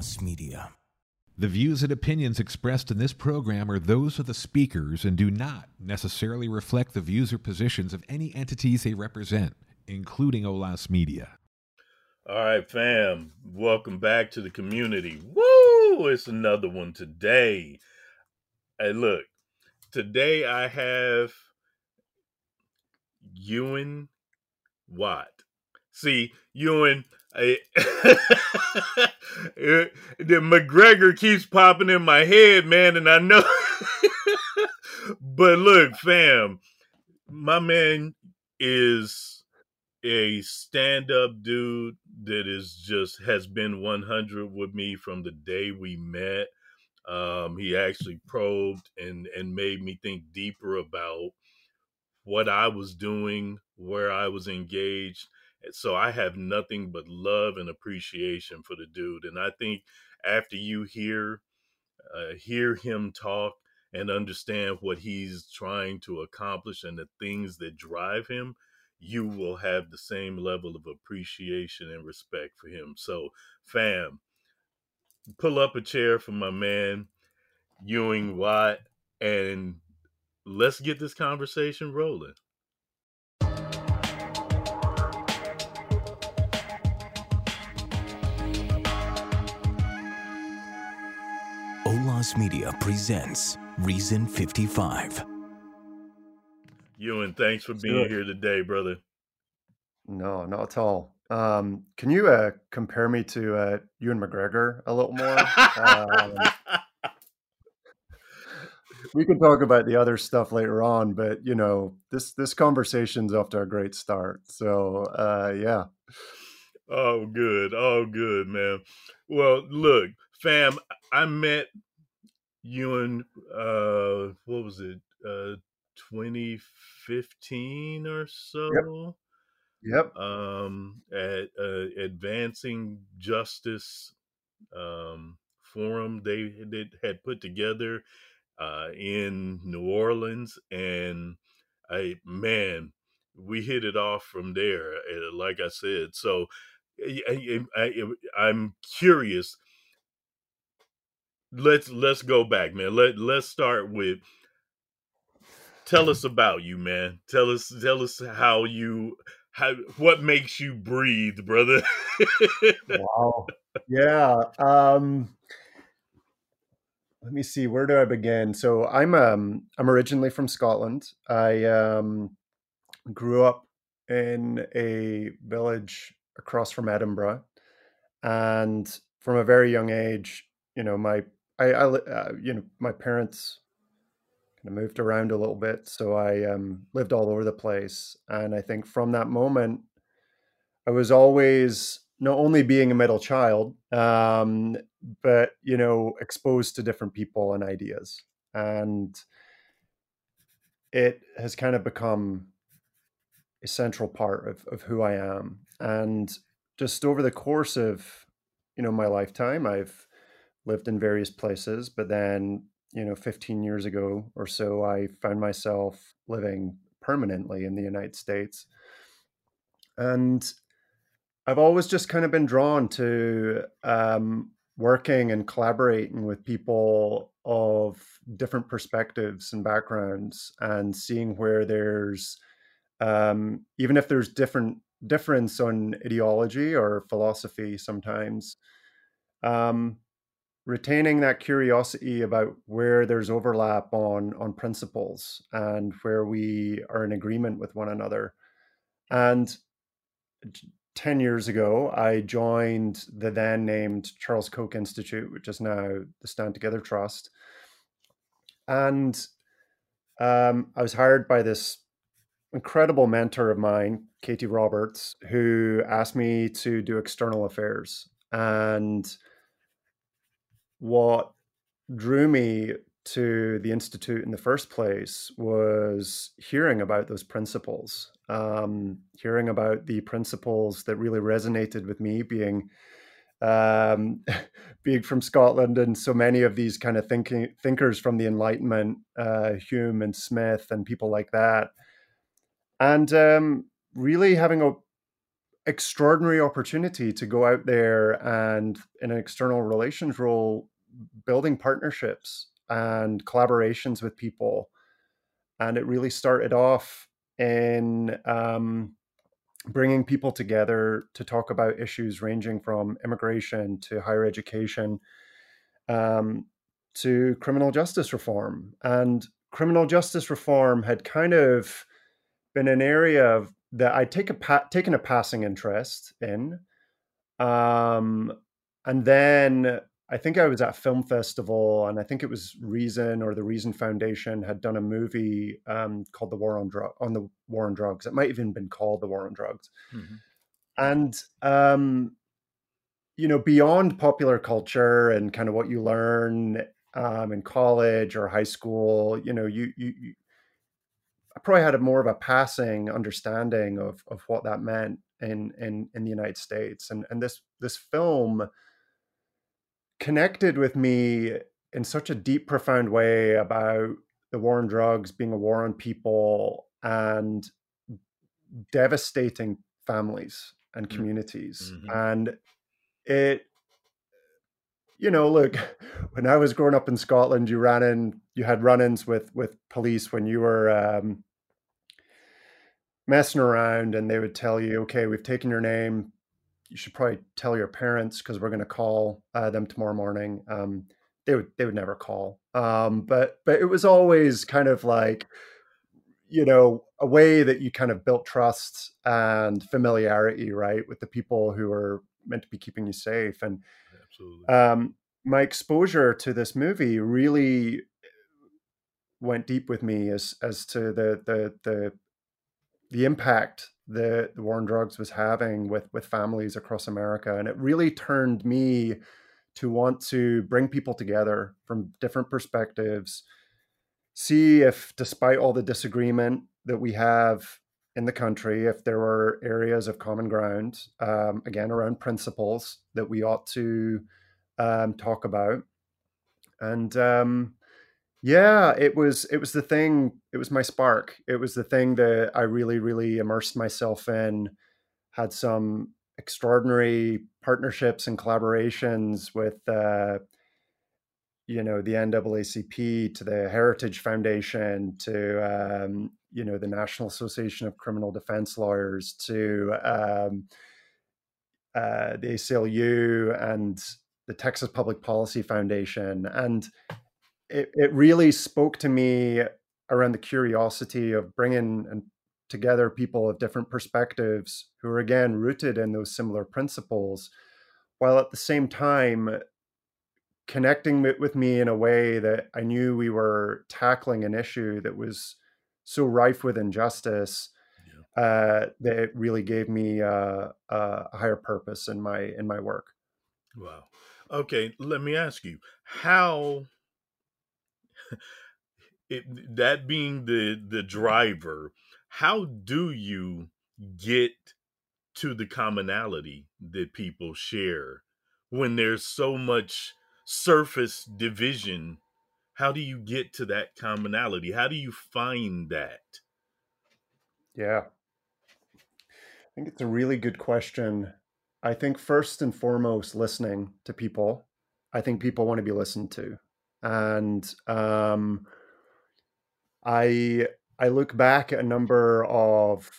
Lost Media. The views and opinions expressed in this program are those of the speakers and do not necessarily reflect the views or positions of any entities they represent, including Olas Media. All right, fam. Welcome back to the community. Woo! It's another one today. Hey, look, today I have Ewan Watt. See, Ewan, The McGregor keeps popping in my head, man, and I know. but look, fam, my man is a stand-up dude that is just has been 100 with me from the day we met. Um, he actually probed and and made me think deeper about what I was doing, where I was engaged so I have nothing but love and appreciation for the dude. And I think after you hear uh, hear him talk and understand what he's trying to accomplish and the things that drive him, you will have the same level of appreciation and respect for him. So, fam, pull up a chair for my man Ewan Watt and let's get this conversation rolling. Olas Media presents Reason 55. Ewan, thanks for being here today, brother. No, not at all. Um, can you uh, compare me to uh, Ewan McGregor a little more? um, we can talk about the other stuff later on, but you know this this conversation's off to a great start. So uh, yeah. Oh, good. Oh, good, man. Well, look, fam, I met Ewan. Uh, what was it? Uh, 2015 or so. Yep. Um, at uh, Advancing Justice um, Forum, they had, had put together uh, in New Orleans, and I man, we hit it off from there. Uh, like I said, so I, I, I'm curious let's let's go back, man. Let let's start with tell us about you, man. Tell us tell us how you how what makes you breathe, brother. wow. Yeah. Um let me see where do I begin? So I'm um I'm originally from Scotland. I um grew up in a village across from Edinburgh and from a very young age, you know, my I, I uh, you know, my parents kind of moved around a little bit, so I um, lived all over the place. And I think from that moment, I was always not only being a middle child, um, but you know, exposed to different people and ideas, and it has kind of become a central part of, of who I am. And just over the course of you know my lifetime, I've lived in various places, but then, you know, 15 years ago or so, I found myself living permanently in the United States. And I've always just kind of been drawn to um, working and collaborating with people of different perspectives and backgrounds and seeing where there's um, even if there's different difference on ideology or philosophy sometimes um, retaining that curiosity about where there's overlap on on principles and where we are in agreement with one another. And 10 years ago i joined the then named charles koch institute which is now the stand together trust. And um, i was hired by this incredible mentor of mine katie roberts who asked me to do external affairs. And what drew me to the institute in the first place was hearing about those principles um, hearing about the principles that really resonated with me being um, being from Scotland and so many of these kind of thinking thinkers from the Enlightenment, uh, Hume and Smith and people like that, and um, really having a extraordinary opportunity to go out there and in an external relations role building partnerships and collaborations with people. And it really started off in um, bringing people together to talk about issues ranging from immigration to higher education um, to criminal justice reform. And criminal justice reform had kind of been an area that I'd take a pa- taken a passing interest in. Um, and then I think I was at film festival, and I think it was Reason or the Reason Foundation had done a movie um, called "The War on Drug" on the War on Drugs. It might even been called "The War on Drugs," mm-hmm. and um, you know, beyond popular culture and kind of what you learn um, in college or high school, you know, you, you, you I probably had a more of a passing understanding of of what that meant in in in the United States, and and this this film connected with me in such a deep, profound way about the war on drugs being a war on people and devastating families and mm, communities, mm-hmm. and it you know, look, when I was growing up in Scotland, you ran in, you had run-ins with with police when you were um, messing around, and they would tell you, "Okay, we've taken your name. You should probably tell your parents because we're going to call uh, them tomorrow morning." Um, they would they would never call, um, but but it was always kind of like, you know, a way that you kind of built trust and familiarity, right, with the people who are meant to be keeping you safe and absolutely. Um, my exposure to this movie really went deep with me as as to the the the the impact that the war on drugs was having with with families across America, and it really turned me to want to bring people together from different perspectives, see if, despite all the disagreement that we have in the country, if there were areas of common ground, um, again around principles that we ought to um, talk about. And um, yeah, it was it was the thing. It was my spark. It was the thing that I really, really immersed myself in. Had some extraordinary partnerships and collaborations with, uh, you know, the NAACP to the Heritage Foundation to, um, you know, the National Association of Criminal Defense Lawyers to um, uh, the ACLU and the Texas Public Policy Foundation. And it, it really spoke to me around the curiosity of bringing and together people of different perspectives who are again rooted in those similar principles while at the same time connecting with me in a way that I knew we were tackling an issue that was so rife with injustice yeah. uh, that it really gave me uh, a higher purpose in my in my work. Wow. Okay, let me ask you how it, that being the the driver, how do you get to the commonality that people share when there's so much surface division? How do you get to that commonality? How do you find that? Yeah. I think it's a really good question. I think first and foremost, listening to people. I think people want to be listened to, and um, I I look back at a number of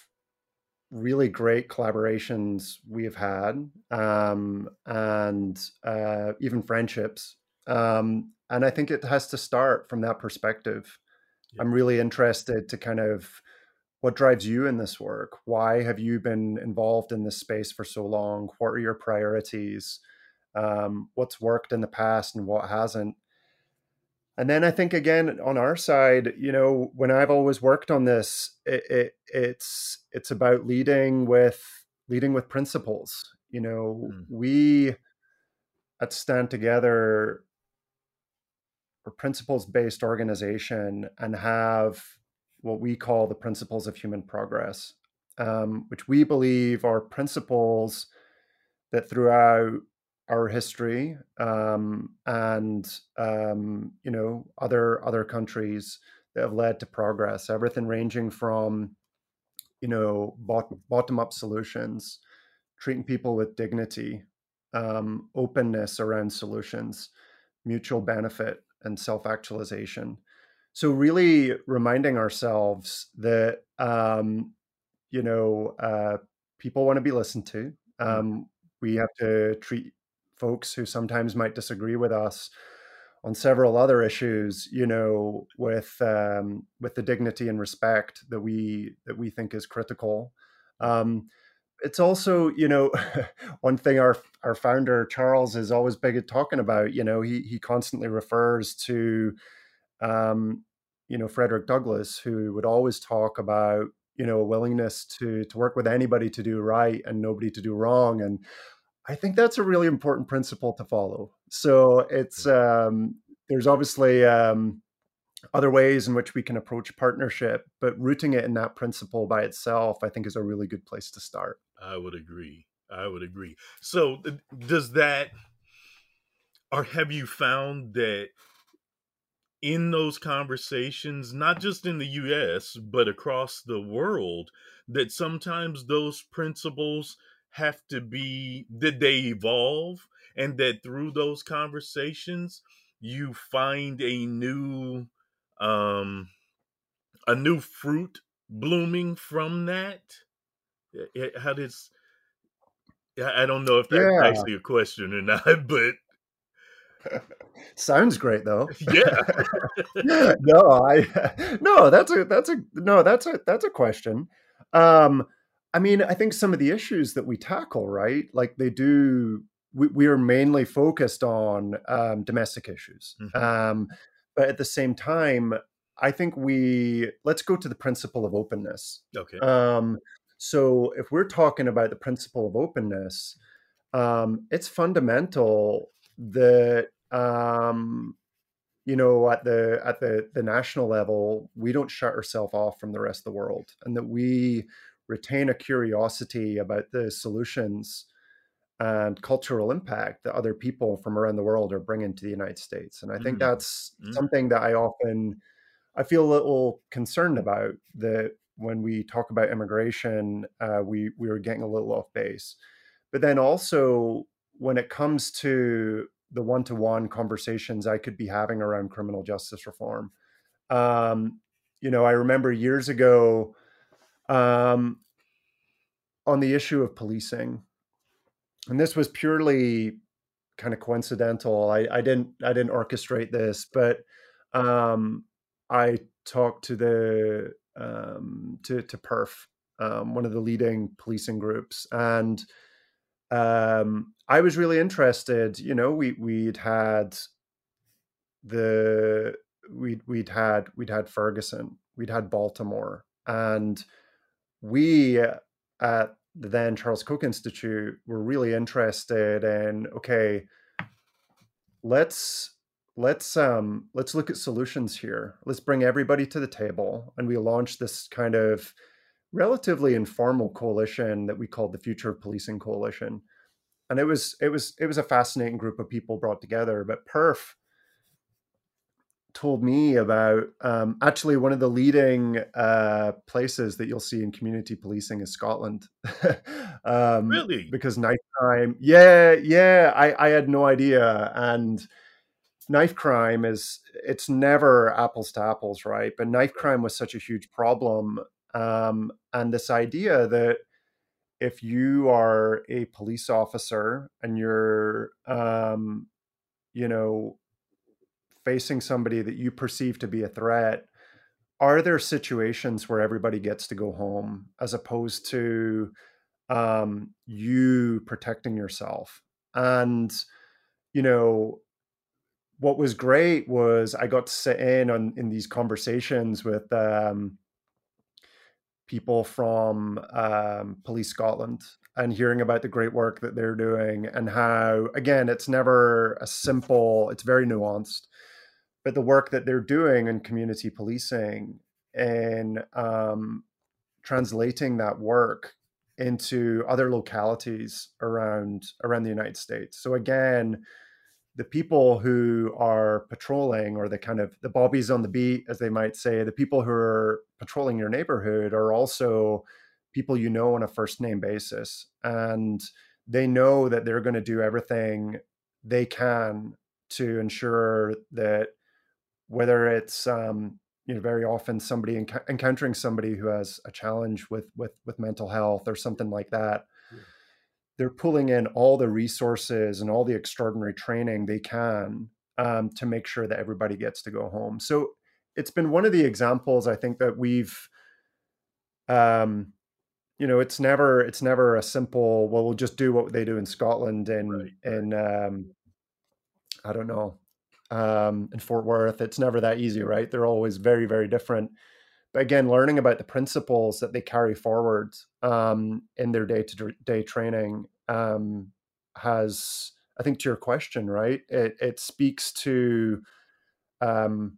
really great collaborations we've had, um, and uh, even friendships. Um, and I think it has to start from that perspective. Yeah. I'm really interested to kind of what drives you in this work why have you been involved in this space for so long what are your priorities um, what's worked in the past and what hasn't and then i think again on our side you know when i've always worked on this it, it, it's it's about leading with leading with principles you know mm. we at stand together a principles based organization and have what we call the principles of human progress, um, which we believe are principles that throughout our history um, and um, you know other other countries that have led to progress. Everything ranging from you know bottom up solutions treating people with dignity, um, openness around solutions, mutual benefit, and self actualization. So, really reminding ourselves that, um, you know, uh, people want to be listened to. Mm. Um, we have to treat folks who sometimes might disagree with us on several other issues, you know, with um, with the dignity and respect that we that we think is critical. Um, it's also, you know, one thing our our founder Charles is always big at talking about. You know, he he constantly refers to, um, you know, Frederick Douglass, who would always talk about you know a willingness to to work with anybody to do right and nobody to do wrong. And i think that's a really important principle to follow. So it's um there's obviously um other ways in which we can approach partnership but rooting it in that principle by itself i think is a really good place to start i would agree i would agree so does that or have you found that in those conversations, not just in the US, but across the world, that sometimes those principles have to be, that they evolve, and that through those conversations, you find a new, um, a new fruit blooming from that. Yeah, how does, I don't know if that's yeah. actually a question or not, but Sounds great though. Yeah. no, I no, that's a that's a no, that's a that's a question. Um I mean, I think some of the issues that we tackle, right? Like they do we, we are mainly focused on um, domestic issues. Mm-hmm. Um, but at the same time, I think we let's go to the principle of openness. Okay. Um, so if we're talking about the principle of openness, um, it's fundamental that um, you know at the at the the national level we don't shut ourselves off from the rest of the world and that we retain a curiosity about the solutions and cultural impact that other people from around the world are bringing to the United States. And I think mm. that's mm. something that I often I feel a little concerned about that when we talk about immigration, uh, we we were getting a little off base. But then also when it comes to the one-to-one conversations I could be having around criminal justice reform. Um, you know, I remember years ago um, on the issue of policing, and this was purely kind of coincidental. I, I didn't I didn't orchestrate this, but um, I talked to the um, to to Perf, um, one of the leading policing groups, and um, I was really interested. You know, we we'd had the we'd we'd had we'd had Ferguson, we'd had Baltimore, and we at the then Charles Koch Institute were really interested in okay, let's let's um let's look at solutions here. Let's bring everybody to the table, and we launched this kind of relatively informal coalition that we called the Future of Policing Coalition. And it was it was it was a fascinating group of people brought together. But Perf told me about um, actually one of the leading uh, places that you'll see in community policing is Scotland. um, really? Because nighttime, yeah, yeah, I, I had no idea. And knife crime is it's never apples to apples, right? But knife crime was such a huge problem um, and this idea that if you are a police officer and you're, um, you know, facing somebody that you perceive to be a threat, are there situations where everybody gets to go home as opposed to um, you protecting yourself? And, you know, what was great was I got to sit in on in these conversations with um, people from um, Police Scotland and hearing about the great work that they're doing and how, again, it's never a simple, it's very nuanced, but the work that they're doing in community policing and um, translating that work into other localities around around the United States. So again, the people who are patrolling or the kind of the bobbies on the beat as they might say the people who are patrolling your neighborhood are also people you know on a first name basis and they know that they're going to do everything they can to ensure that whether it's um, you know very often somebody enc- encountering somebody who has a challenge with with with mental health or something like that. They're pulling in all the resources and all the extraordinary training they can um, to make sure that everybody gets to go home. So it's been one of the examples i think that we've um, you know it's never it's never a simple well we'll just do what they do in scotland and right, and um i don't know um in fort worth. It's never that easy right? They're always very very different again learning about the principles that they carry forward um in their day to day training um has i think to your question right it it speaks to um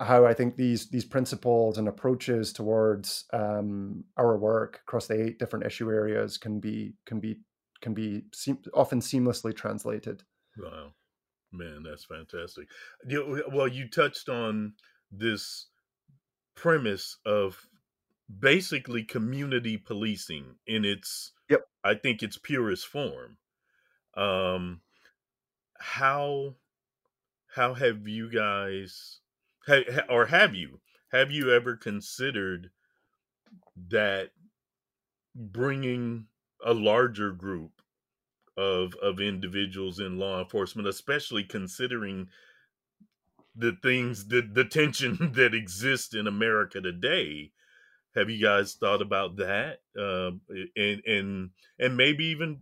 how I think these these principles and approaches towards um, our work across the eight different issue areas can be can be can be se- often seamlessly translated. Wow, man, that's fantastic. You, well, you touched on this premise of basically community policing in its yep. I think its purest form. Um, how how have you guys or have you have you ever considered that bringing a larger group of of individuals in law enforcement especially considering the things the the tension that exists in America today. Have you guys thought about that? Um, and and and maybe even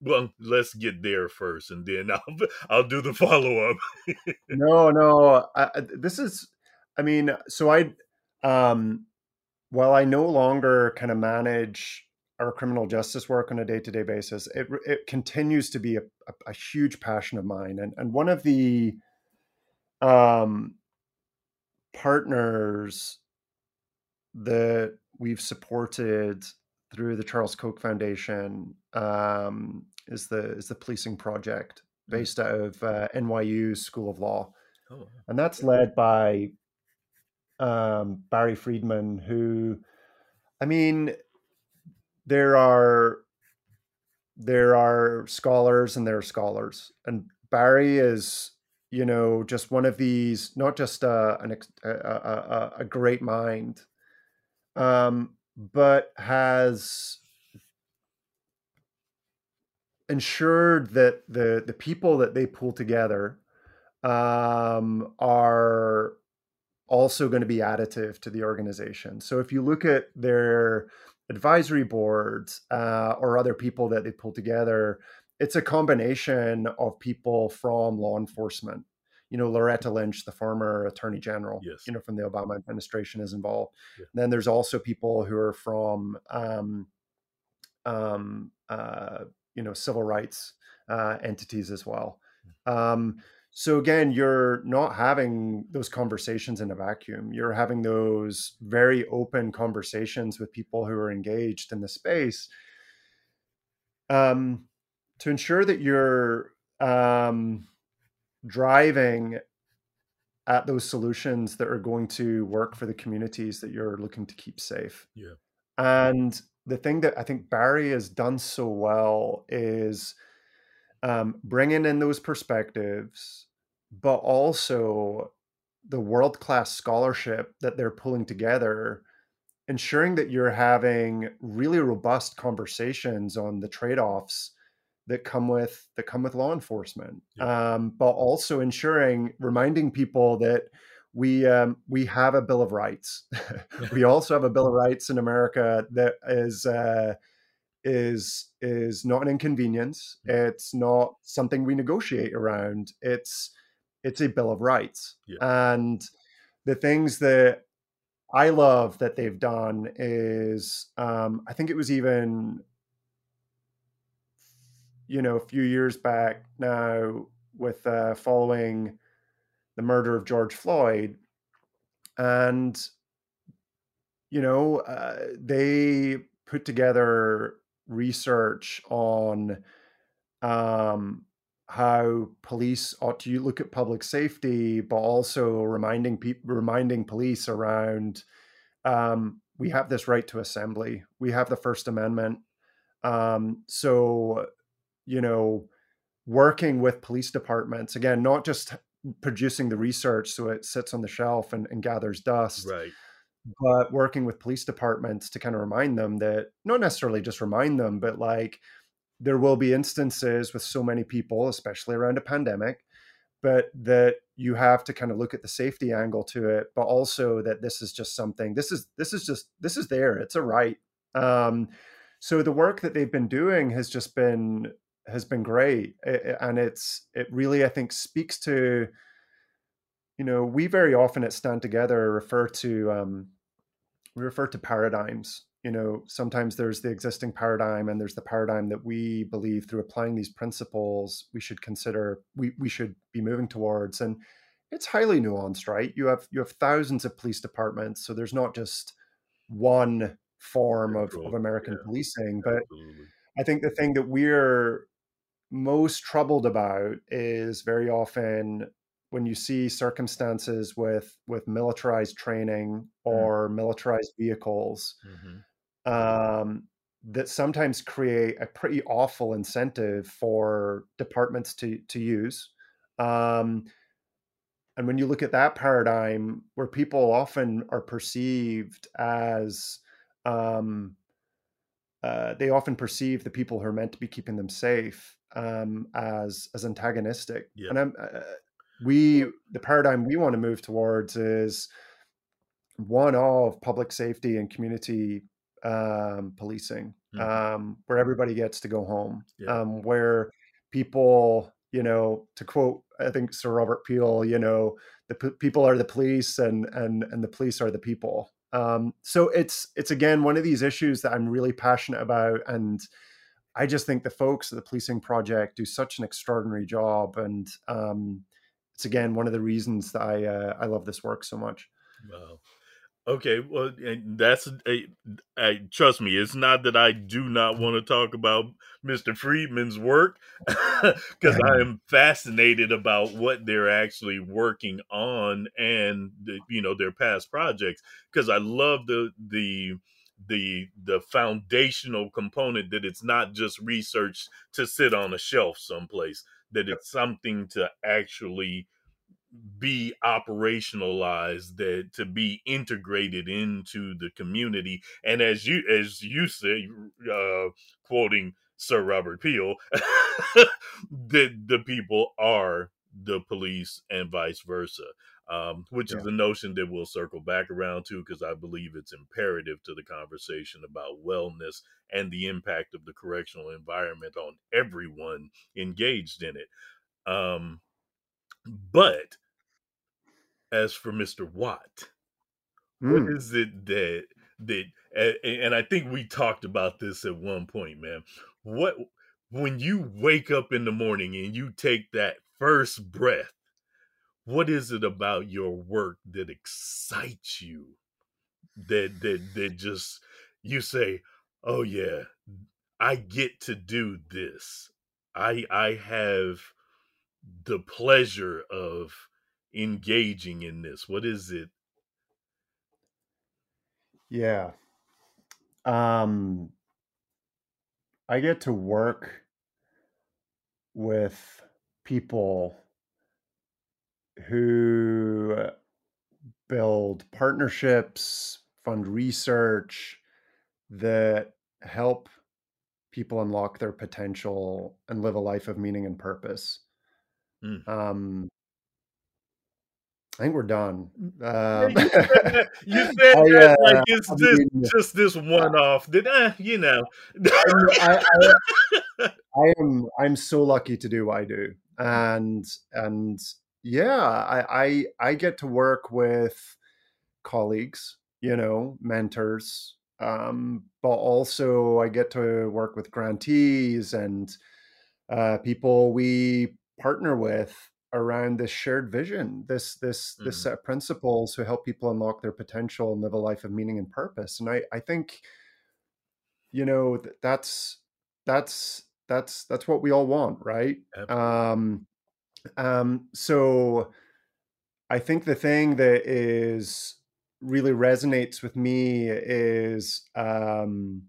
well let's get there first and then i'll i'll do the follow-up. No no I, this is i mean so i um while i no longer kind of manage our criminal justice work on a day-to-day basis it it continues to be a, a, a huge passion of mine. And and one of the um partners that we've supported through the Charles Koch Foundation um, is the is the policing project hmm. based out of uh, NYU School of Law, oh. and that's led by um, Barry Friedman. Who, I mean, there are there are scholars and there are scholars, and Barry is you know just one of these, not just uh, an, a, a, a great mind um, but has ensured that the the people that they pull together um, are also going to be additive to the organization. So if you look at their advisory boards uh, or other people that they pull together, it's a combination of people from law enforcement you know, Loretta Lynch, the former attorney general, yes. you know, from the Obama administration is involved. Yeah. Then there's also people who are from, um, um, uh, you know, civil rights uh, entities as well. Hmm. Um, so again, you're not having those conversations in a vacuum. You're having those very open conversations with people who are engaged in the space um, to ensure that you're um, driving at those solutions that are going to work for the communities that you're looking to keep safe. Yeah. And the thing that I think Barry has done so well is um, bringing in those perspectives, but also the world class scholarship that they're pulling together, ensuring that you're having really robust conversations on the trade offs that come with that come with law enforcement, yeah. um, but also ensuring reminding people that we um, we have a bill of rights. we also have a bill of rights in America that is uh, is is not an inconvenience. Mm. It's not something we negotiate around. It's it's a bill of rights, yeah. and the things that I love that they've done is um, I think it was even you know, a few years back now with uh, following the murder of George Floyd. And, you know, uh, they put together research on um, how police ought to look at public safety, but also reminding people, reminding police around um, we have this right to assembly. We have the First Amendment. Um, so, you know, working with police departments again, not just producing the research so it sits on the shelf and, and gathers dust, Right. but working with police departments to kind of remind them that not necessarily just remind them, but like there will be instances with so many people, especially around a pandemic, but that you have to kind of look at the safety angle to it, but also that this is just something. This is this is just this is there. It's a right. Um, so the work that they've been doing has just been has been great, and it's it really I think speaks to. You know, we very often at Stand Together refer to um, we refer to paradigms you know sometimes there's the existing paradigm and there's the paradigm that we believe through applying these principles we should consider we, we should be moving towards and it's highly nuanced right you have you have thousands of police departments so there's not just one form of, of american yeah, policing but absolutely. i think the thing that we're most troubled about is very often when you see circumstances with with militarized training mm. or mm. militarized vehicles mm-hmm um, that sometimes create a pretty awful incentive for departments to to use. Um, and when you look at that paradigm, where people often are perceived as um, uh, they often perceive the people who are meant to be keeping them safe um, as as antagonistic. Yeah. And I'm, uh, we the paradigm we want to move towards is one of public safety and community um, policing, mm-hmm. um, where everybody gets to go home, yeah. um, where people, you know, to quote, I think Sir Robert Peel, you know, the p- people are the police and and and the police are the people. Um, so it's it's again one of these issues that I'm really passionate about, and I just think the folks at the Policing Project do such an extraordinary job, and um, it's again one of the reasons that I uh, I love this work so much. Wow. Okay, well, that's a, a, trust me. It's not that I do not want to talk about Mr. Friedman's work, because I am fascinated about what they're actually working on and the, you know their past projects. Because I love the the the the foundational component that it's not just research to sit on a shelf someplace. That it's something to actually be operationalized that to be integrated into the community and as you as you say uh quoting sir robert peel that the people are the police and vice versa um, which yeah. is a notion that we'll circle back around to because I believe it's imperative to the conversation about wellness and the impact of the correctional environment on everyone engaged in it. Um, but as for Mr. Watt, mm. what is it that that and I think we talked about this at one point, man. What when you wake up in the morning and you take that first breath, what is it about your work that excites you? That that that just you say, "Oh yeah, I get to do this. I I have the pleasure of engaging in this? What is it? Yeah. Um I get to work with people who build partnerships, fund research that help people unlock their potential and live a life of meaning and purpose. Mm. Um, I think we're done. Um, you said that, you said I, uh, like it's I just mean, just this one off. Did uh, you know? I, I, I, am I'm so lucky to do what I do, and and yeah, I I, I get to work with colleagues, you know, mentors, um, but also I get to work with grantees and uh, people we partner with around this shared vision, this this mm. this set of principles to help people unlock their potential and live a life of meaning and purpose. And I I think, you know, that's that's that's that's what we all want, right? Um, um, so I think the thing that is really resonates with me is um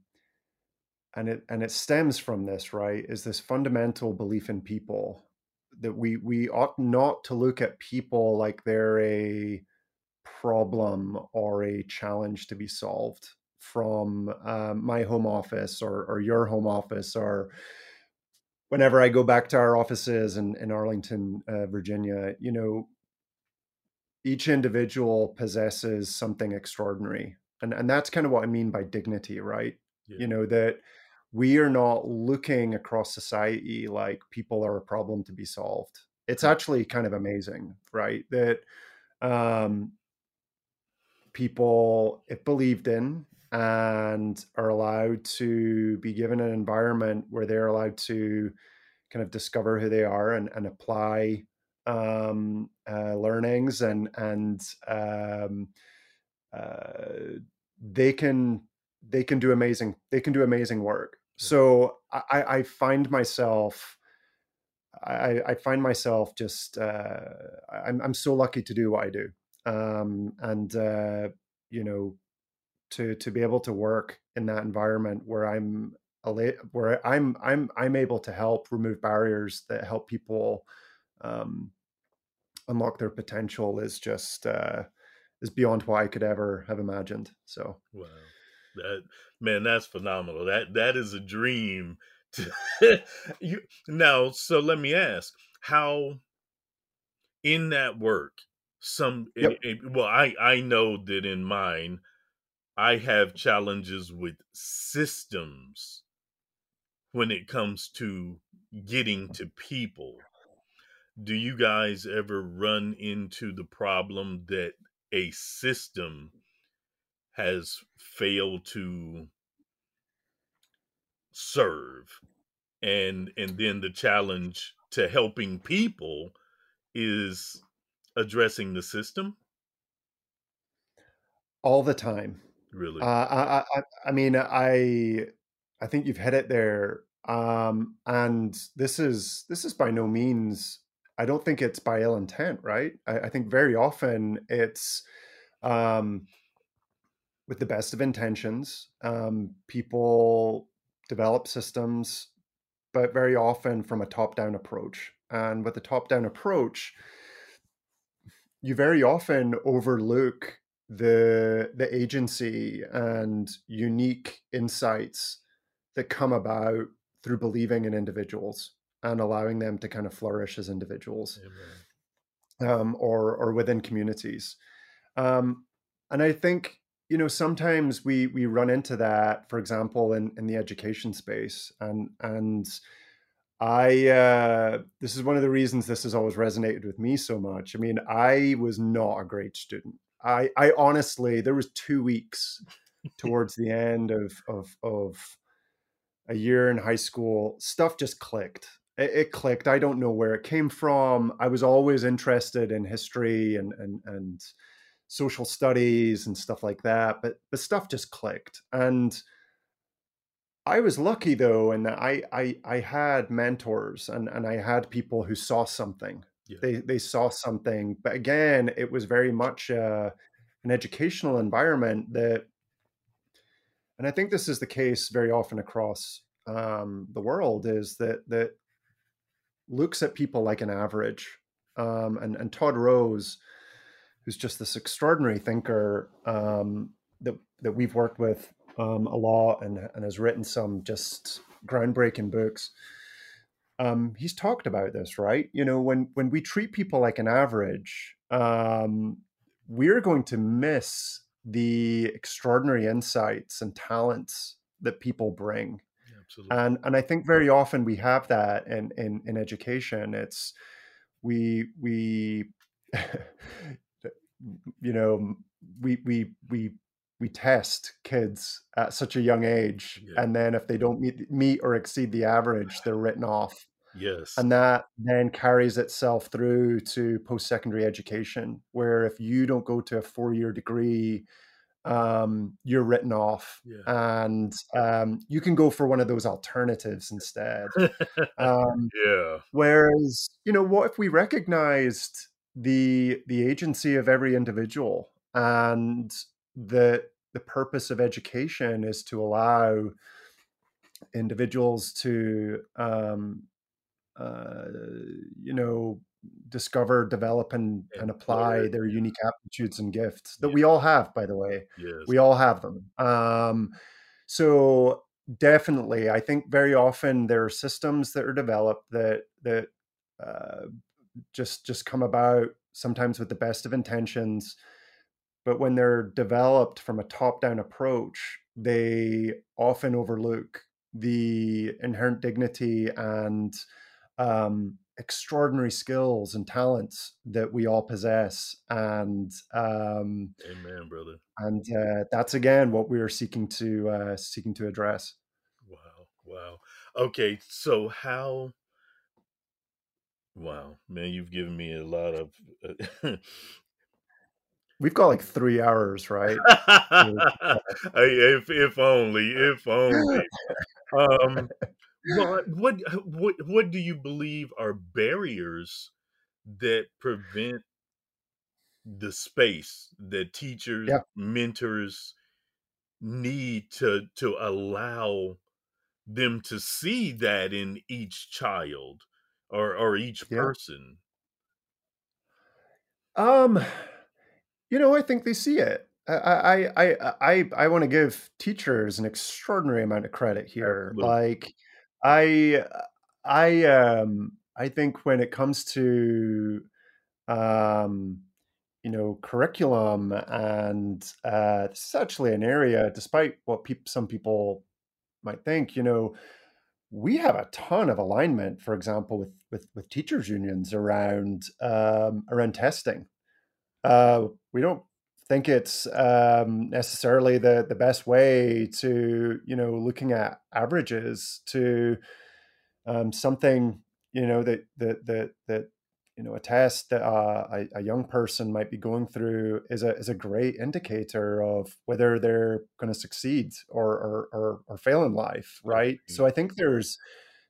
and it and it stems from this right is this fundamental belief in people that we we ought not to look at people like they're a problem or a challenge to be solved from um, my home office or or your home office or whenever I go back to our offices in, in Arlington, uh, Virginia, you know, each individual possesses something extraordinary. And, and that's kind of what I mean by dignity, right? Yeah. You know, that we are not looking across society like people are a problem to be solved. It's actually kind of amazing, right? That um, people, if believed in, and are allowed to be given an environment where they're allowed to kind of discover who they are and, and apply um, uh, learnings and and um, uh, they can they can do amazing they can do amazing work. So I, I find myself I, I find myself just uh, I'm I'm so lucky to do what I do, um, and uh, you know to to be able to work in that environment where I'm where I'm I'm I'm able to help remove barriers that help people um, unlock their potential is just uh, is beyond what I could ever have imagined. So wow, that man, that's phenomenal. That that is a dream. To, you now, so let me ask, how in that work, some yep. it, it, well, I I know that in mine, I have challenges with systems when it comes to getting to people. Do you guys ever run into the problem that a system has failed to serve? And and then the challenge to helping people is addressing the system? All the time really uh, I, I i mean i I think you've hit it there. Um, and this is this is by no means. I don't think it's by ill intent, right? I, I think very often it's um, with the best of intentions. Um, people develop systems, but very often from a top-down approach. And with a top-down approach, you very often overlook the the agency and unique insights that come about through believing in individuals and allowing them to kind of flourish as individuals um, or or within communities. Um, and i think you know sometimes we we run into that for example in in the education space and and i uh, this is one of the reasons this has always resonated with me so much. I mean i was not a great student i i honestly there was two weeks towards the end of of of a year in high school, stuff just clicked. It, it, clicked. I don't know where it came from. I was always interested in history and and and social studies and stuff like that, but the stuff just clicked. And I was lucky though, in that I I I had mentors and and I had people who saw something. They they saw something, but again, it was very much uh, an educational environment that and I think this is the case very often across um, the world, is that that looks at people like an average. Um, and, and Todd Rose, who's just this extraordinary thinker um, that that we've worked with um, a lot and, and has written some just groundbreaking books. Um, he's talked about this, right? You know, when when we treat people like an average, um, we're going to miss the extraordinary insights and talents that people bring. Absolutely. And and I think very often we have that in in, in education. It's we we you know we we we we test kids at such a young age yeah. and then if they don't meet meet or exceed the average they're written off. Yes. And that then carries itself through to post-secondary education where if you don't go to a four-year degree um, you're written off. Yeah. and um, you can go for one of those alternatives instead. Um, yeah. whereas you know what if we recognized the the agency of every individual and the the purpose of education is to allow individuals to um, uh, you know discover develop and, and apply their unique aptitudes and gifts that yeah. we all have by the way yes. we all have them um, so definitely i think very often there are systems that are developed that that uh, just just come about sometimes with the best of intentions but when they're developed from a top down approach they often overlook the inherent dignity and um, extraordinary skills and talents that we all possess and um amen brother. and uh, that's again what we are seeking to uh seeking to address. Wow wow. Okay so how wow man you've given me a lot of uh, we've got like three hours right if if only if only um what what what what do you believe are barriers that prevent the space that teachers yeah. mentors need to to allow them to see that in each child or or each yeah. person um you know i think they see it. I i i i, I want to give teachers an extraordinary amount of credit here. Absolutely. like I I um I think when it comes to um you know curriculum and uh this is actually an area despite what people some people might think you know we have a ton of alignment for example with with, with teachers unions around um around testing. Uh we don't think it's um, necessarily the the best way to you know looking at averages to um, something you know that that that that you know a test that uh, a, a, young person might be going through is a is a great indicator of whether they're going to succeed or, or or or fail in life right mm-hmm. so i think there's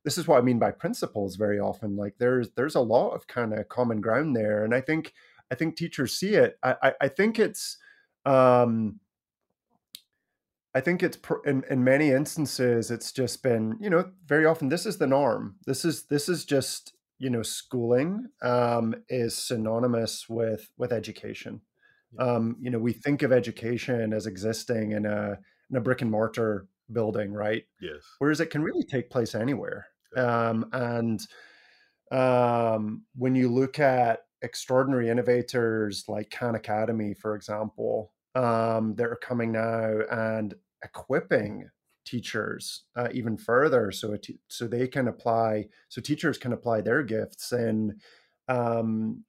this is what i mean by principles very often like there's there's a lot of kind of common ground there and i think I think teachers see it. I, I, I think it's, um, I think it's in, in many instances, it's just been, you know, very often this is the norm. This is, this is just, you know, schooling um, is synonymous with, with education. Um, you know, we think of education as existing in a, in a brick and mortar building, right? Yes. Whereas it can really take place anywhere. Um, and um, when you look at extraordinary innovators like Khan Academy, for example, um, that are coming now and equipping teachers uh, even further, so so they can apply, so teachers can apply their gifts in um,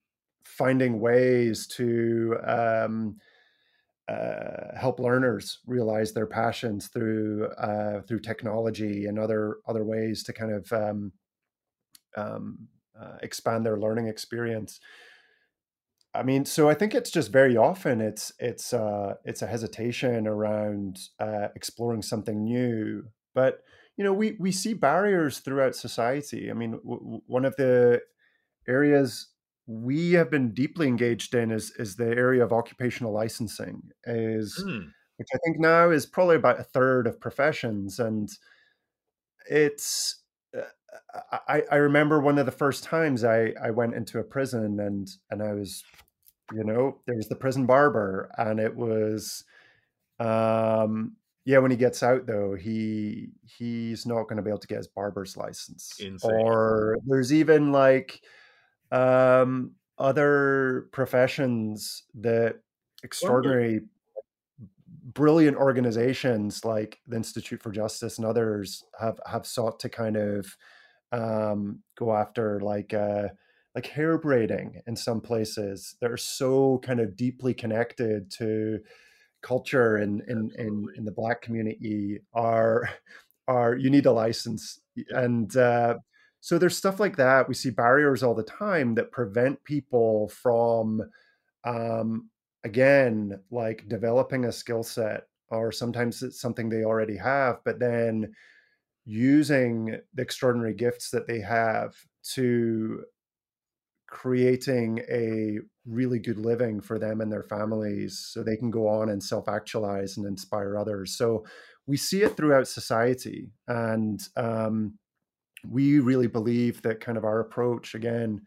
finding ways to um, uh, help learners realize their passions through uh, through technology and other other ways to kind of um, um, uh, expand their learning experience. I mean, so I think it's just very often it's it's uh, it's a hesitation around uh, exploring something new. But you know, we we see barriers throughout society. I mean, w- one of the areas we have been deeply engaged in is is the area of occupational licensing, is mm. which I think now is probably about a third of professions, and it's I, I remember one of the first times I, I went into a prison and and I was, you know, there was the prison barber and it was, um, yeah. When he gets out though, he he's not going to be able to get his barber's license. Insane. Or there's even like, um, other professions that extraordinary brilliant organizations like the Institute for Justice and others have have sought to kind of um, go after like uh, like hair braiding in some places that are so kind of deeply connected to culture in in, in, in the black community are are you need a license. And uh, so there's stuff like that. We see barriers all the time that prevent people from um, again like developing a skill set or sometimes it's something they already have but then using the extraordinary gifts that they have to creating a really good living for them and their families so they can go on and self actualize and inspire others. So we see it throughout society. And um, we really believe that kind of our approach, again,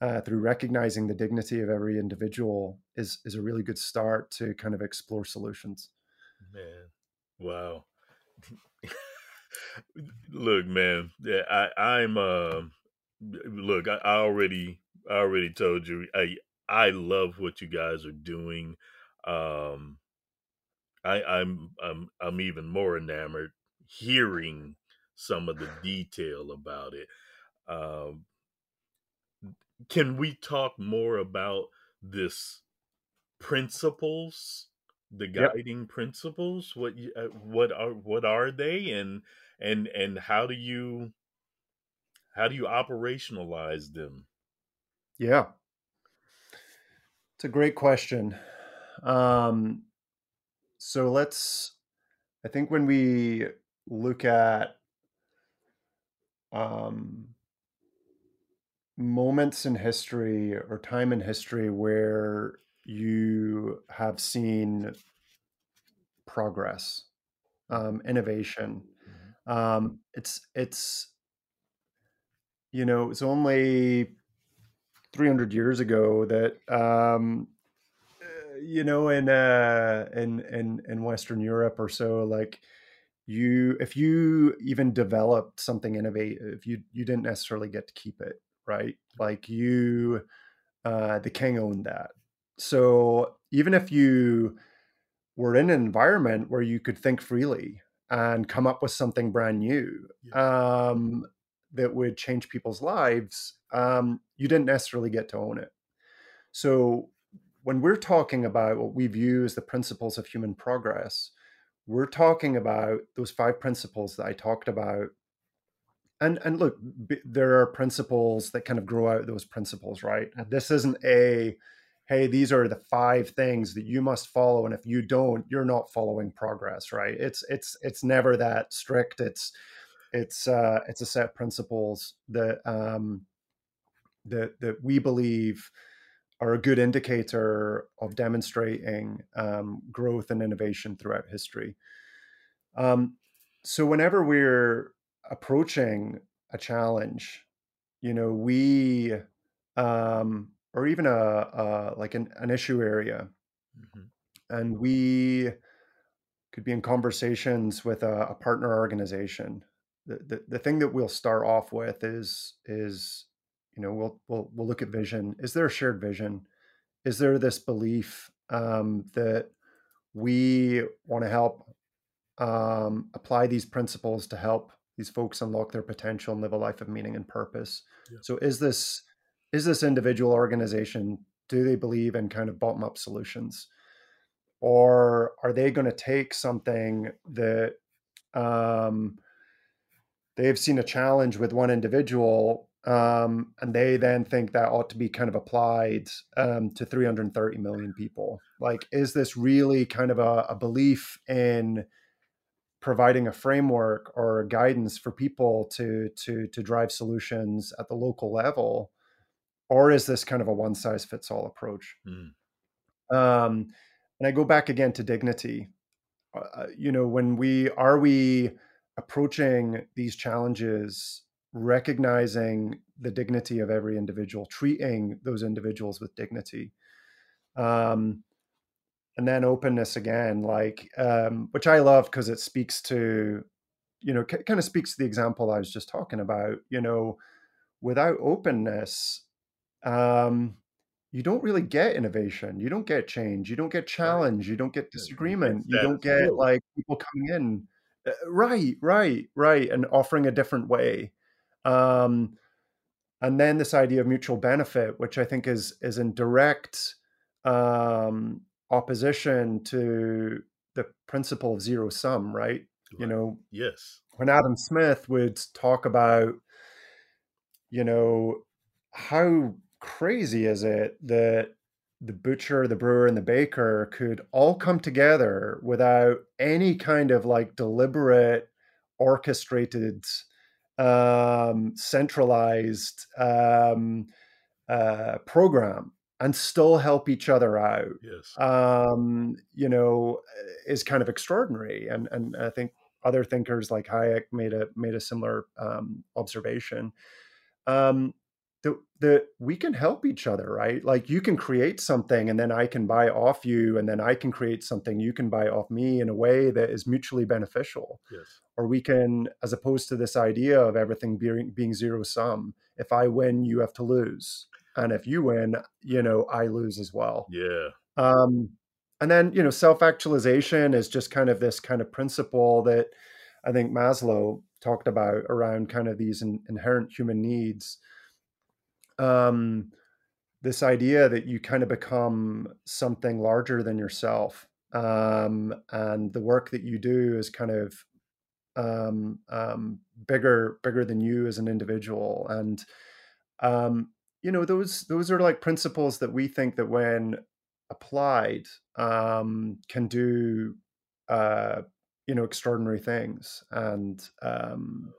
uh, through recognizing the dignity of every individual, is, is a really good start to kind of explore solutions. Man, wow. look, man, I, I'm, uh, look, I, I already, I already told you, I, I love what you guys are doing. Um, I, I'm, I'm, I'm even more enamored hearing some of the detail about it. Um, can we talk more about this principles the guiding yep. principles what you, uh, what are what are they and and and how do you how do you operationalize them? Yeah. It's a great question. Um so let's i think when we look at um moments in history or time in history where you have seen progress, um, innovation. Mm-hmm. Um, it's it's you know it's only 300 years ago that um, uh, you know in uh, in in in Western Europe or so like you if you even developed something innovative you you didn't necessarily get to keep it right like you uh, the king owned that so even if you were in an environment where you could think freely and come up with something brand new yeah. um, that would change people's lives, um, you didn't necessarily get to own it. So when we're talking about what we view as the principles of human progress, we're talking about those five principles that I talked about. And and look, b- there are principles that kind of grow out those principles, right? And this isn't a hey these are the five things that you must follow and if you don't you're not following progress right it's it's it's never that strict it's it's uh it's a set of principles that um that that we believe are a good indicator of demonstrating um, growth and innovation throughout history. Um, so whenever we're approaching a challenge, you know, we um, or even a, a like an, an issue area. Mm-hmm. and we could be in conversations with a, a partner organization. The, the, the thing that we'll start off with is is you know we'll we'll we'll look at vision. Is there a shared vision? Is there this belief um, that we want to help um, apply these principles to help these folks unlock their potential and live a life of meaning and purpose? Yeah. so is this is this individual organization do they believe in kind of bottom up solutions? Or are they going to take something that um, they've seen a challenge with one individual um, and they then think that ought to be kind of applied um, to 330 million people? Like is this really kind of a, a belief in providing a framework or guidance for people to to to drive solutions at the local level or is this kind of a one size fits all approach? Mm. Um, and I go back again to dignity. Uh, uh, you know, when we are we approaching these challenges, recognizing the dignity of every individual, treating those individuals with dignity. Um, and then openness again, like um, which I love because it speaks to, you know, c- kind of speaks to the example I was just talking about. You know, without openness, um, you don't really get innovation. You don't get change. You don't get challenge. You don't get disagreement. You don't get like people coming in. Uh, right, right, right, and offering a different way. Um, and then this idea of mutual benefit, which I think is is in direct um, opposition to the principle of zero sum. Right? right? You know. Yes. When Adam Smith would talk about, you know, how crazy is it that the butcher, the brewer, and the baker could all come together without any kind of like deliberate, orchestrated, um, centralized um, uh, program. and still help each other out Yes. um, you know, is kind of extraordinary. And and I think other thinkers like Hayek made a made a similar um, observation. Um, that that we can help each other, right? Like you can create something, and then I can buy off you, and then I can create something you can buy off me in a way that is mutually beneficial. Yes. Or we can, as opposed to this idea of everything being being zero sum. If I win, you have to lose, and if you win, you know I lose as well. Yeah. Um, and then you know self-actualization is just kind of this kind of principle that I think Maslow talked about around kind of these in, inherent human needs. Um, this idea that you kind of become something larger than yourself, um, and the work that you do is kind of um, um, bigger, bigger than you as an individual, and um, you know those those are like principles that we think that when applied um, can do uh, you know extraordinary things and um,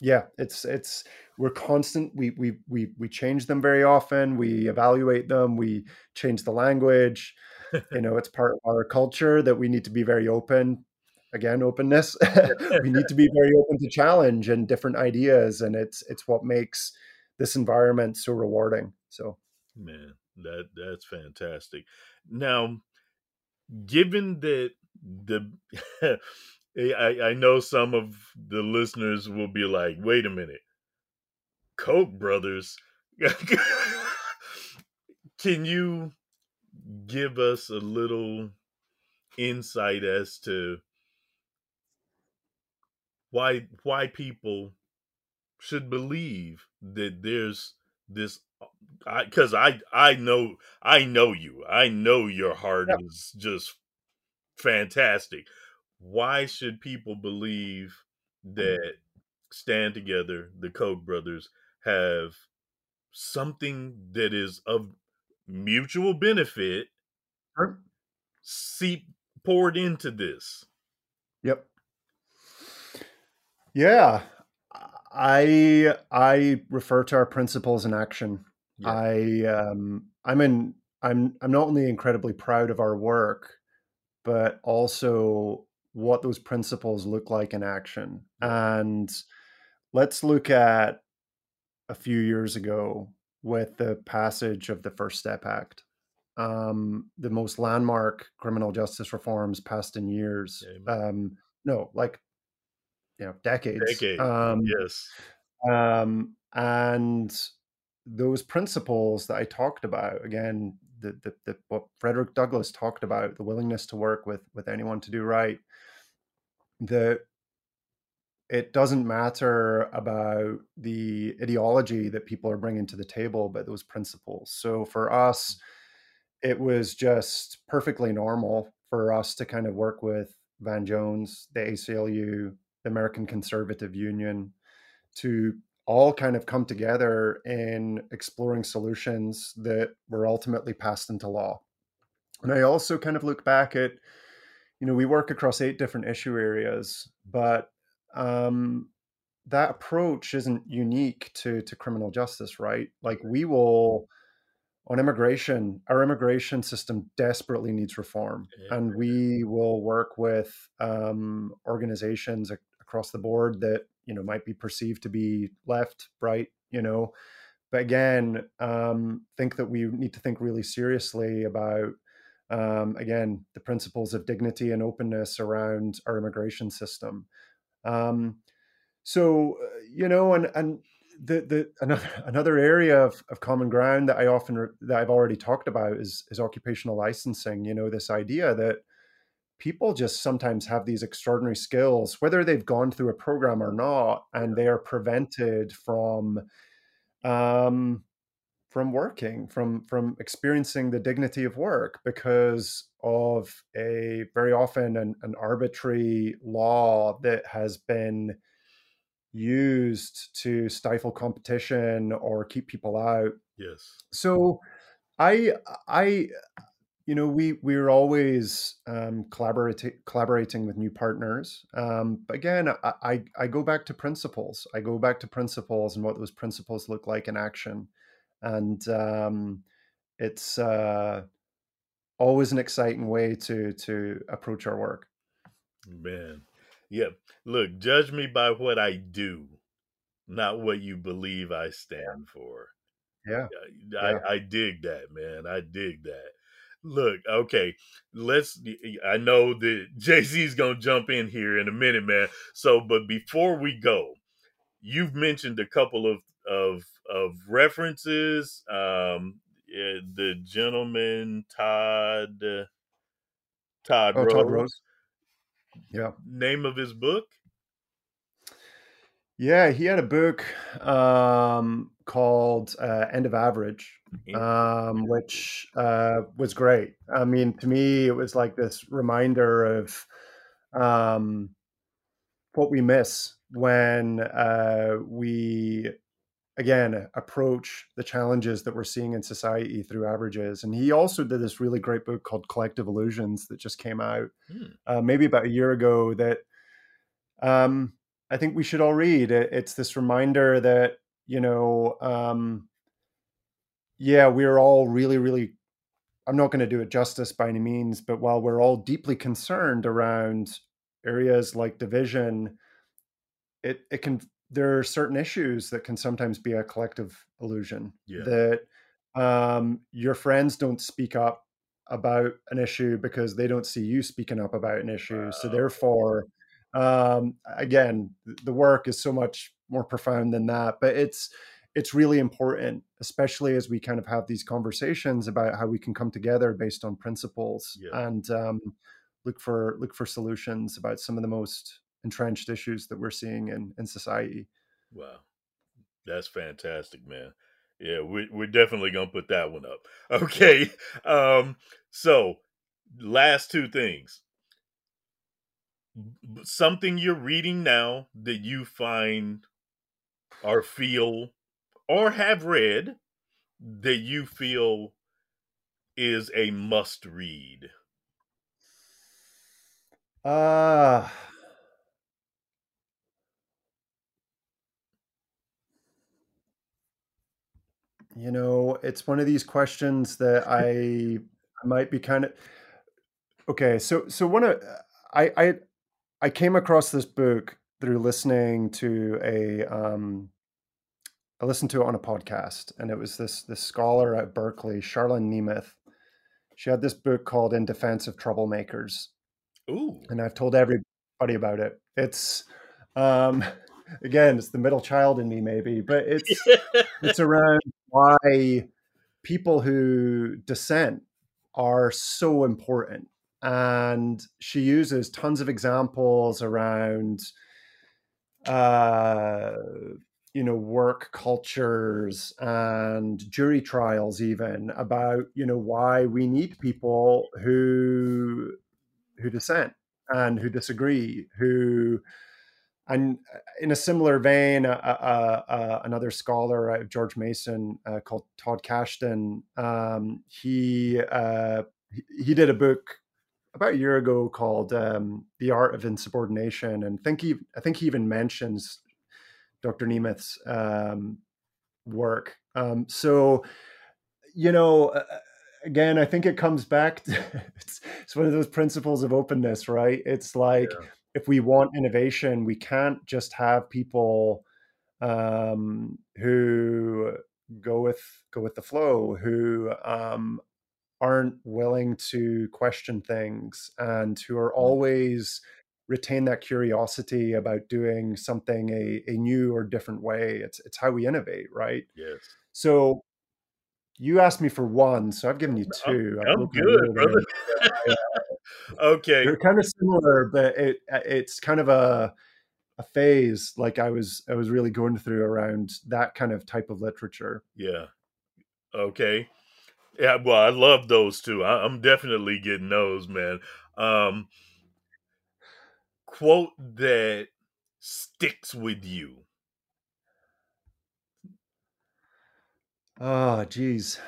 yeah it's it's we're constant we we we we change them very often we evaluate them we change the language. You know it's part of our culture that we need to be very open again openness. We need to be very open to challenge and different ideas and it's it's what makes this environment so rewarding so. Man, that that's fantastic. Now, given that the I, I know some of the listeners will be like, wait a minute, Koch brothers. Can you give us a little insight as to why why people should believe that there's this because I, I I know I know you. I know your heart Yeah. is just fantastic. Why should people believe that Stand Together, the Koch brothers, have something that is of mutual benefit Sure. seep poured into this? Yep. Yeah. I I refer to our principles in action. Yeah. I um I'm in I'm I'm not only incredibly proud of our work, but also what those principles look like in action. And let's look at a few years ago with the passage of the First Step Act. Um, the most landmark criminal justice reforms passed in years. Um, no, like you know, decades. Decade. Um, yes. um, and those principles that I talked about again, the, the, the what Frederick Douglass talked about, the willingness to work with with anyone to do right. The it doesn't matter about the ideology that people are bringing to the table, but those principles. So for us, mm. it was just perfectly normal for us to kind of work with Van Jones, the ACLU, the American Conservative Union, to all kind of come together in exploring solutions that were ultimately passed into law. And I also kind of look back at, you know, we work across eight different issue areas, but um, that approach isn't unique to to criminal justice, right? Like we will on immigration, our immigration system desperately needs reform, Yeah. and we will work with um, organizations ac- across the board that you know might be perceived to be left, right, you know. But again, um, think that we need to think really seriously about um, again the principles of dignity and openness around our immigration system. Um, so uh, you know, and and the the another another area of, of common ground that I often that I've already talked about is is occupational licensing. You know, this idea that people just sometimes have these extraordinary skills, whether they've gone through a program or not, and they are prevented from um, from working, from from experiencing the dignity of work because of a very often an, an arbitrary law that has been used to stifle competition or keep people out. Yes. So I I you know we we're always um, collaborating collaborating with new partners. Um, but again, I, I I go back to principles. I go back to principles and what those principles look like in action. And um, it's uh, always an exciting way to to approach our work. Man, yeah. Look, judge me by what I do, not what you believe I stand for. Yeah, I, yeah. I dig that, man. I dig that. Look, okay, let's. I know that Jay Z's gonna jump in here in a minute, man. So, but before we go, you've mentioned a couple of of of references. Um, yeah, the gentleman Todd Todd, Oh, Rose. Todd Rose. Yeah. Name of his book? Yeah, he had a book um, called uh, End of Average, um, which uh, was great. I mean, to me, it was like this reminder of um, what we miss when uh, we, again, approach the challenges that we're seeing in society through averages. And he also did this really great book called Collective Illusions that just came out Hmm. uh, maybe about a year ago that um, I think we should all read. It, it's this reminder that you know, um, yeah, we're all really, really. I'm not going to do it justice by any means, but while we're all deeply concerned around areas like division, it it can there are certain issues that can sometimes be a collective illusion Yeah. that um, your friends don't speak up about an issue because they don't see you speaking up about an issue. So therefore, um, again, the work is so much more profound than that. But it's it's really important, especially as we kind of have these conversations about how we can come together based on principles Yeah. and um, look for look for solutions about some of the most entrenched issues that we're seeing in in society. Wow. That's fantastic, man. Yeah, we, we're definitely going to put that one up. Okay. Um, so, last two things. Something you're reading now that you find or feel or have read that you feel is a must read. Ah. You know, it's one of these questions that I I might be kind of okay. So so one of I I I came across this book through listening to a um I listened to it on a podcast, and it was this this scholar at Berkeley, Charlan Nemeth. She had this book called "In Defense of Troublemakers," Ooh. and I've told everybody about it. It's um, again, it's the middle child in me, maybe, but it's it's around why people who dissent are so important. And she uses tons of examples around, uh, you know, work cultures and jury trials, even about you know why we need people who who dissent and who disagree, who and in a similar vein, another scholar, uh, George Mason, uh, called Todd Kashdan, um, he, uh, he he did a book about a year ago called um, "The Art of Insubordination," and think he, I think he even mentions Dr. Nemeth's um, work. Um, so, you know, again, I think it comes back to it's, it's one of those principles of openness, right? It's like Yeah. If we want innovation, we can't just have people um, who go with go with the flow, who um, aren't willing to question things, and who are always retain that curiosity about doing something a, a new or different way. It's it's how we innovate, right? Yes. So you asked me for one, so I've given you 2 I've I'm good, brother. okay. They're kind of similar, but it it's kind of a a phase like I was I was really going through around that kind of type of literature. Yeah. Okay. Yeah, well, I love those two. I, I'm definitely getting those, man. Um, quote that sticks with you. Oh, geez.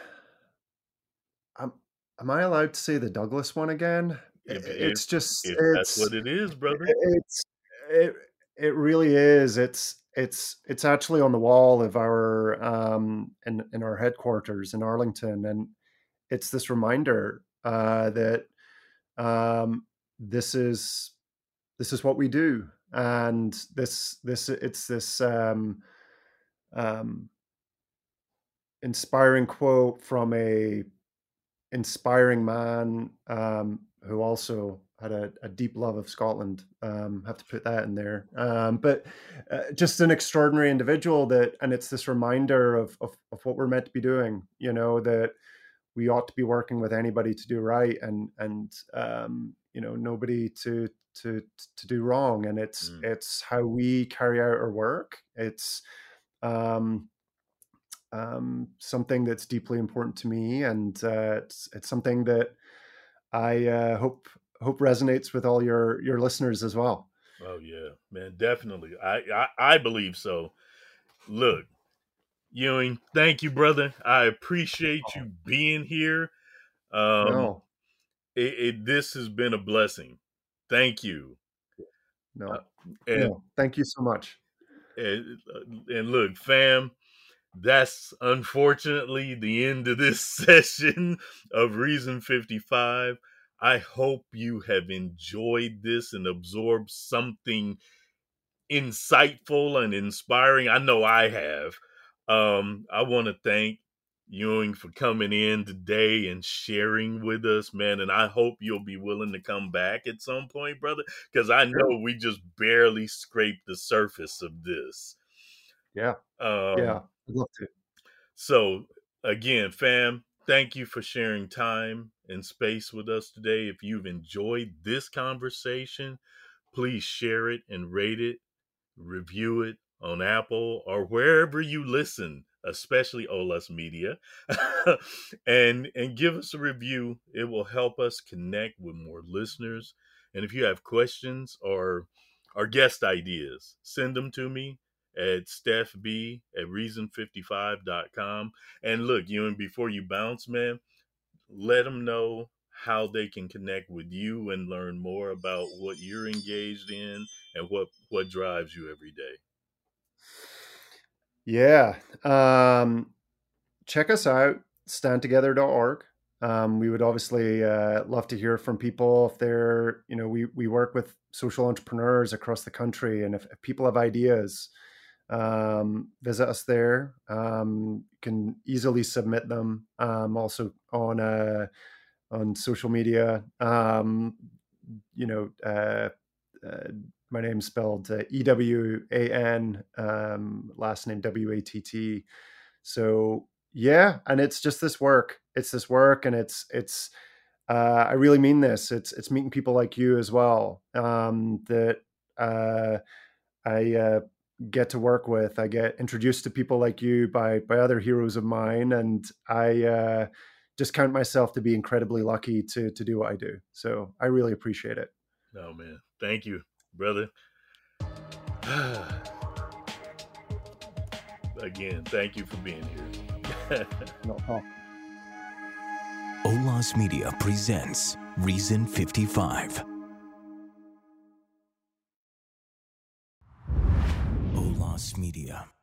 I'm, am I allowed to say the Douglass one again? If if It's just if that's it's what it is, brother. it's it it really is. It's it's it's actually on the wall of our um in in our headquarters in Arlington, and it's this reminder uh, that um, this is this is what we do, and this this it's this um, um, inspiring quote from a inspiring man um, who also had a, a, deep love of Scotland. Um, have to put that in there. Um, but uh, just an extraordinary individual that, and it's this reminder of, of, of what we're meant to be doing. You know that we ought to be working with anybody to do right, and and um, you know nobody to to to do wrong. And it's mm. it's how we carry out our work. It's um, um, something that's deeply important to me, and uh, it's it's something that I uh, hope hope resonates with all your your listeners as well. Oh yeah, man, definitely. I I, I believe so. Look, Ewan, thank you, brother. I appreciate you being here. Um, no. It, it, this has been a blessing. Thank you. No, uh, and, no, thank you so much. And, uh, and look, fam, that's unfortunately the end of this session of Reason 55. I hope you have enjoyed this and absorbed something insightful and inspiring. I know I have. Um, I want to thank Ewan for coming in today and sharing with us, man. And I hope you'll be willing to come back at some point, brother, because I know we just barely scraped the surface of this. Yeah. Um, yeah. I'd love to. So, again, fam, thank you for sharing time and space with us today. If you've enjoyed this conversation, please share it and rate it, review it on Apple or wherever you listen, especially OLUS Media, and and give us a review. It will help us connect with more listeners. And if you have questions or or guest ideas, send them to me at Steph B at reason55.com. And look, you and before you bounce, man, let them know how they can connect with you and learn more about what you're engaged in and what what drives you every day. Yeah. Um, check us out, standtogether.org. Um, we would obviously uh, love to hear from people if they're, you know, we, we work with social entrepreneurs across the country. And if, if people have ideas, um, visit us there. Um, you can easily submit them um, also on uh, on social media. Um, you know, uh, uh, my name's spelled uh, E W A N, um, last name W A T T. So yeah, and it's just this work. It's this work, and it's it's. Uh, I really mean this. It's it's meeting people like you as well. Um, that uh, I uh, get to work with. I get introduced to people like you by by other heroes of mine, and I uh, just count myself to be incredibly lucky to to do what I do. So I really appreciate it. Oh man, thank you, brother. Again, thank you for being here. no problem. OLAS Media presents Reason 55. Media.